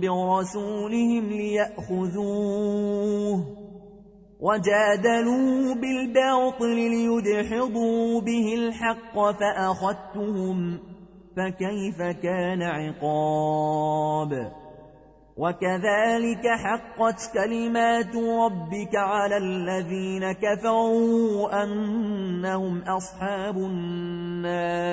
برسولهم ليأخذوه وجادلوا بالباطل ليدحضوا به الحق فأخذتهم فكيف كان عقاب؟ وكذلك حقت كلمات ربك على الذين كفروا أنهم أصحاب النار.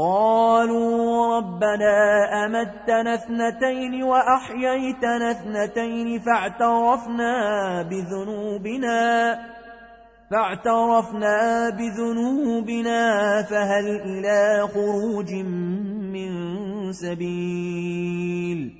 قالوا ربنا أمتنا اثنتين وأحييتنا اثنتين فاعترفنا بذنوبنا فاعترفنا بذنوبنا فهل إلى خروج من سبيل؟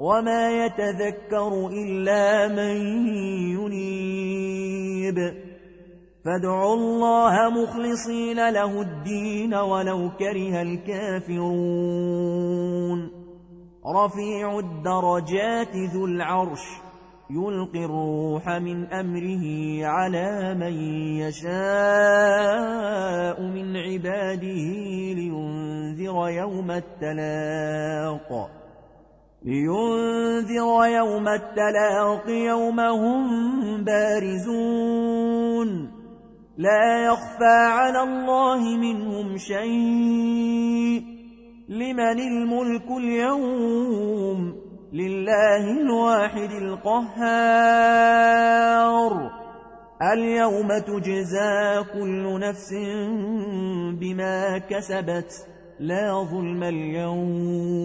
وما يتذكر إلا من ينيب فادعوا الله مخلصين له الدين ولو كره الكافرون رفيع الدرجات ذو العرش يلقي الروح من أمره على من يشاء من عباده لينذر يوم التلاق لينذر يوم التلاق يوم هم بارزون. لا يخفى على الله منهم شيء. لمن الملك اليوم؟ لله الواحد القهار. اليوم تجزى كل نفس بما كسبت. لا ظلم اليوم.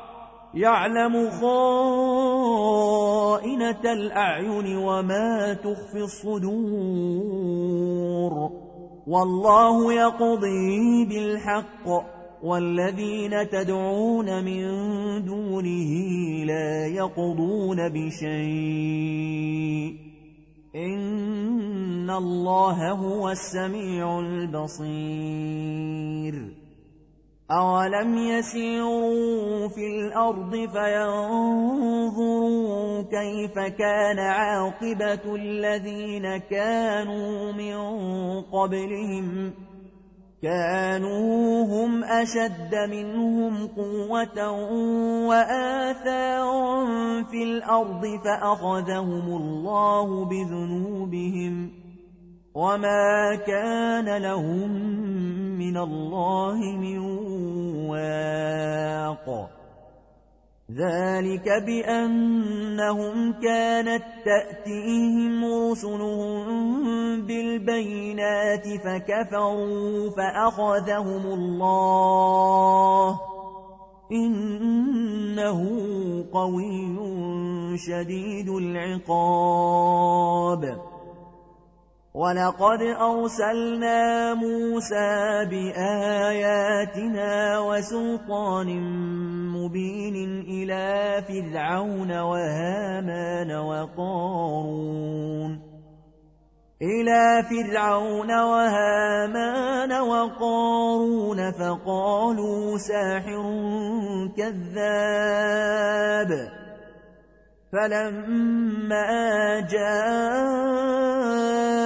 يعلم خائنة الأعين وما تخفي الصدور. والله يقضي بالحق. والذين تدعون من دونه لا يقضون بشيء. إن الله هو السميع البصير. أولم يسيروا في الأرض فينظروا كيف كان عاقبة الذين كانوا من قبلهم كانوا هم أشد منهم قوة وآثارا في الأرض فأخذهم الله بذنوبهم وما كان لهم من الله من واق ذلك بأنهم كانت تأتيهم رسلهم بالبينات فكفروا فأخذهم الله إنه قوي شديد العقاب ولقد أرسلنا موسى بآياتنا وسلطان مبين إلى فرعون وهامان وقارون إلى فرعون وهامان وقارون فقالوا ساحر كذاب فلما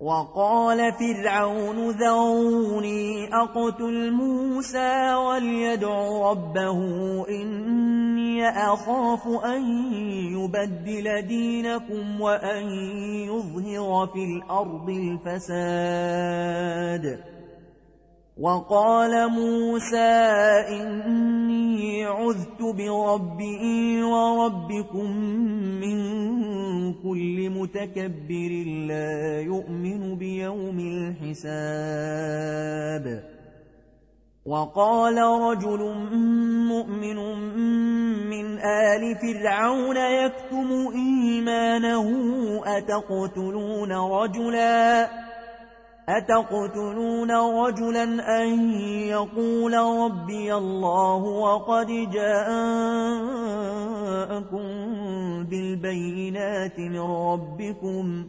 وقال فرعون ذروني أقتل موسى وليدع ربه إني أخاف أن يبدل دينكم وأن يظهر في الأرض الفساد. وقال موسى إني عذت بربي وربكم من كل متكبر لا يؤمن بيوم الحساب. وقال رجل مؤمن من آل فرعون يكتم إيمانه أتقتلون رجلاً؟ أتقتلون رجلا أن يقول ربي الله وقد جاءكم بالبينات من ربكم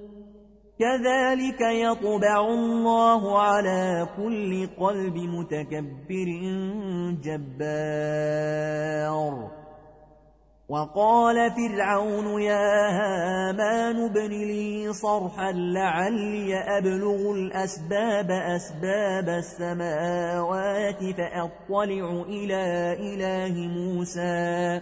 كذلك يطبع الله على كل قلب متكبر جبار. وقال فرعون يا هامان ابن لي صرحا لعلي أبلغ الأسباب أسباب السماوات فأطلع إلى إله موسى.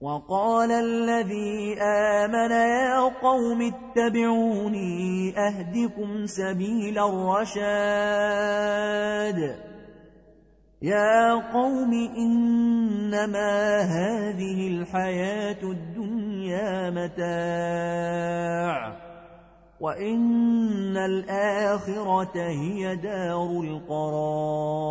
وقال الذي آمن يا قوم اتبعوني أهدكم سبيل الرشاد. يا قوم إنما هذه الحياة الدنيا متاع وإن الآخرة هي دار القرار.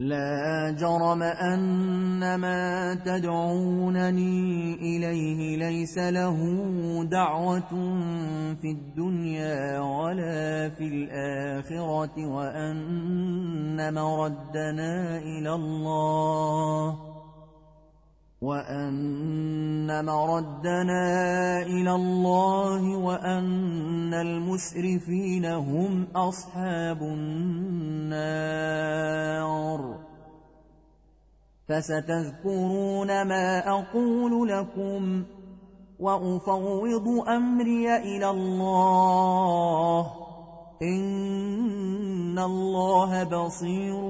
لا جرم أن ما تدعونني إليه ليس له دعوة في الدنيا ولا في الآخرة وأن مردنا إلى الله. وأن مردنا إلى الله وأن المسرفين هم أصحاب النار فستذكرون ما أقول لكم وأفوض أمري إلى الله إن الله بصير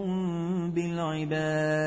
بالعباد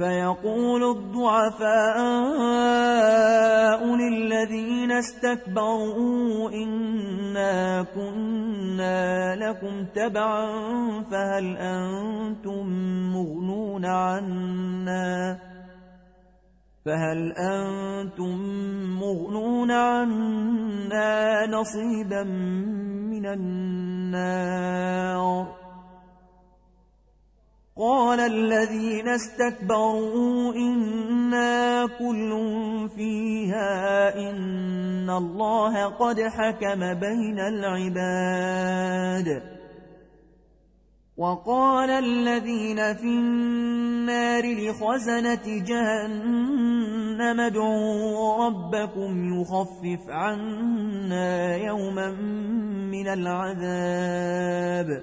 فيقول الضعفاء للذين استكبروا إنا كنا لكم تبعا فهل أنتم مغنون عنا فهل أنتم مغنون عنا نصيبا من النار قال الذين استكبروا إنا كل فيها إن الله قد حكم بين العباد. وقال الذين في النار لخزنة جهنم ادعوا ربكم يخفف عنا يوما من العذاب.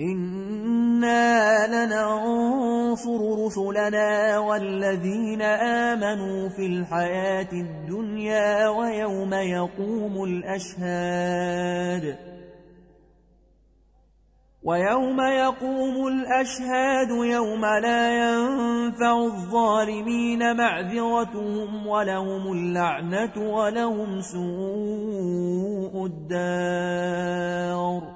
إنا لننصر رسلنا والذين آمنوا في الحياة الدنيا ويوم يقوم الأشهاد ويوم يقوم الأشهاد يوم لا ينفع الظالمين معذرتهم ولهم اللعنة ولهم سوء الدار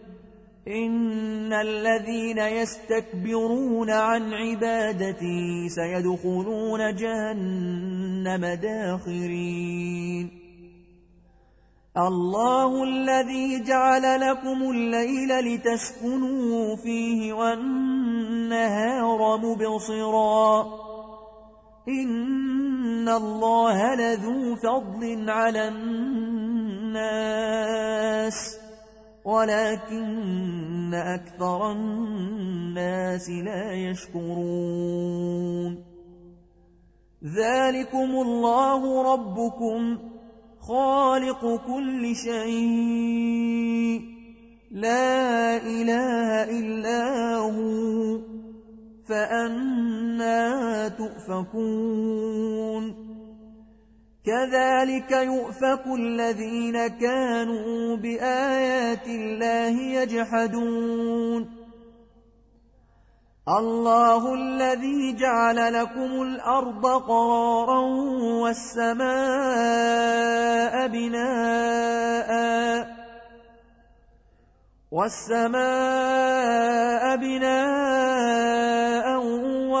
إن الذين يستكبرون عن عبادتي سيدخلون جهنم داخرين الله الذي جعل لكم الليل لتسكنوا فيه والنهار مبصرا إن الله لذو فضل على الناس ولكن أكثر الناس لا يشكرون. ذلكم الله ربكم خالق كل شيء. لا إله إلا هو. فأنا تؤفكون. كذلك يؤفك الذين كانوا بآيات الله يجحدون. الله الذي جعل لكم الأرض قرارا والسماء بناءً والسماء بناء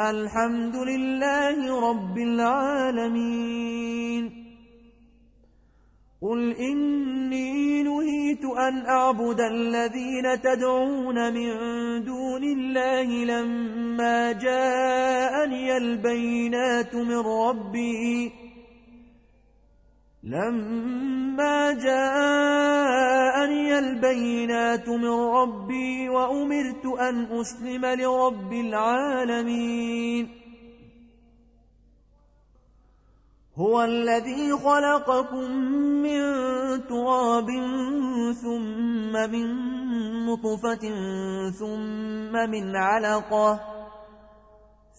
الحمد لله رب العالمين قل إني نهيت أن أعبد الذين تدعون من دون الله لما جاءني البينات من ربي لما جاءني البينات من ربي وأمرت أن أسلم لرب العالمين هو الذي خلقكم من تراب ثم من نطفة ثم من علقة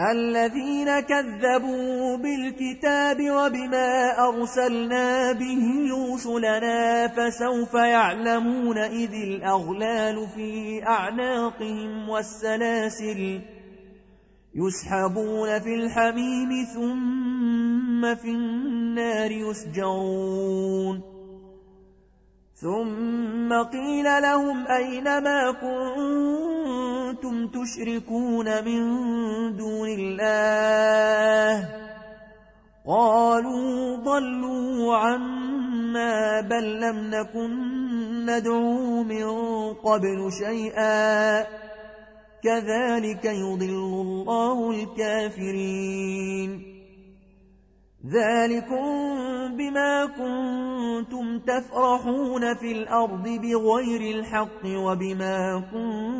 الذين كذبوا بالكتاب وبما أرسلنا به رسلنا فسوف يعلمون إذ الأغلال في أعناقهم والسلاسل يسحبون في الحميم ثم في النار يسجرون ثم قيل لهم أين ما كنتم تشركون من دون الله. قالوا ضلوا عنا بل لم نكن ندعو من قبل شيئا. كذلك يضل الله الكافرين. ذلكم بما كنتم تفرحون في الأرض بغير الحق وبما كنتم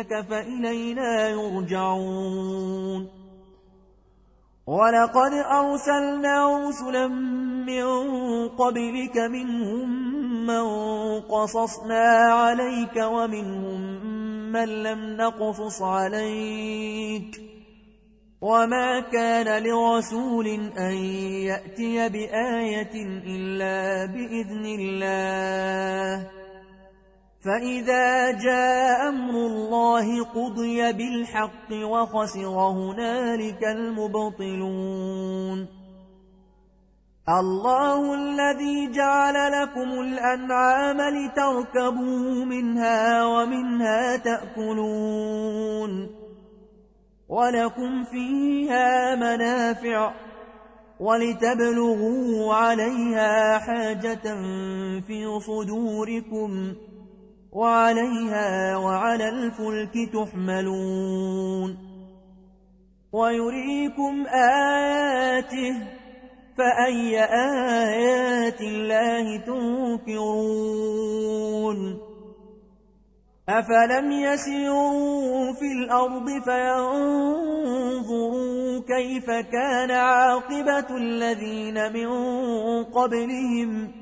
فإلينا يرجعون. ولقد أرسلنا رسلا من قبلك منهم من قصصنا عليك ومنهم من لم نقصص عليك. وما كان لرسول أن يأتي بآية إلا بإذن الله. فإذا جاء أمر الله قضي بالحق وخسر هنالك المبطلون الله الذي جعل لكم الأنعام لتركبوا منها ومنها تأكلون ولكم فيها منافع ولتبلغوا عليها حاجة في صدوركم وعليها وعلى الفلك تحملون. ويريكم آياته فأي آيات الله تنكرون؟ أفلم يسيروا في الأرض فينظروا كيف كان عاقبة الذين من قبلهم؟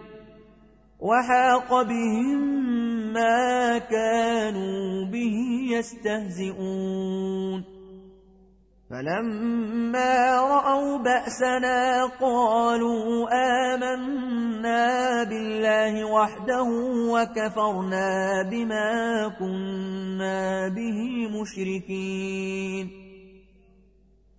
وحاق بهم ما كانوا به يستهزئون. فلما رأوا بأسنا قالوا آمنا بالله وحده وكفرنا بما كنا به مشركين.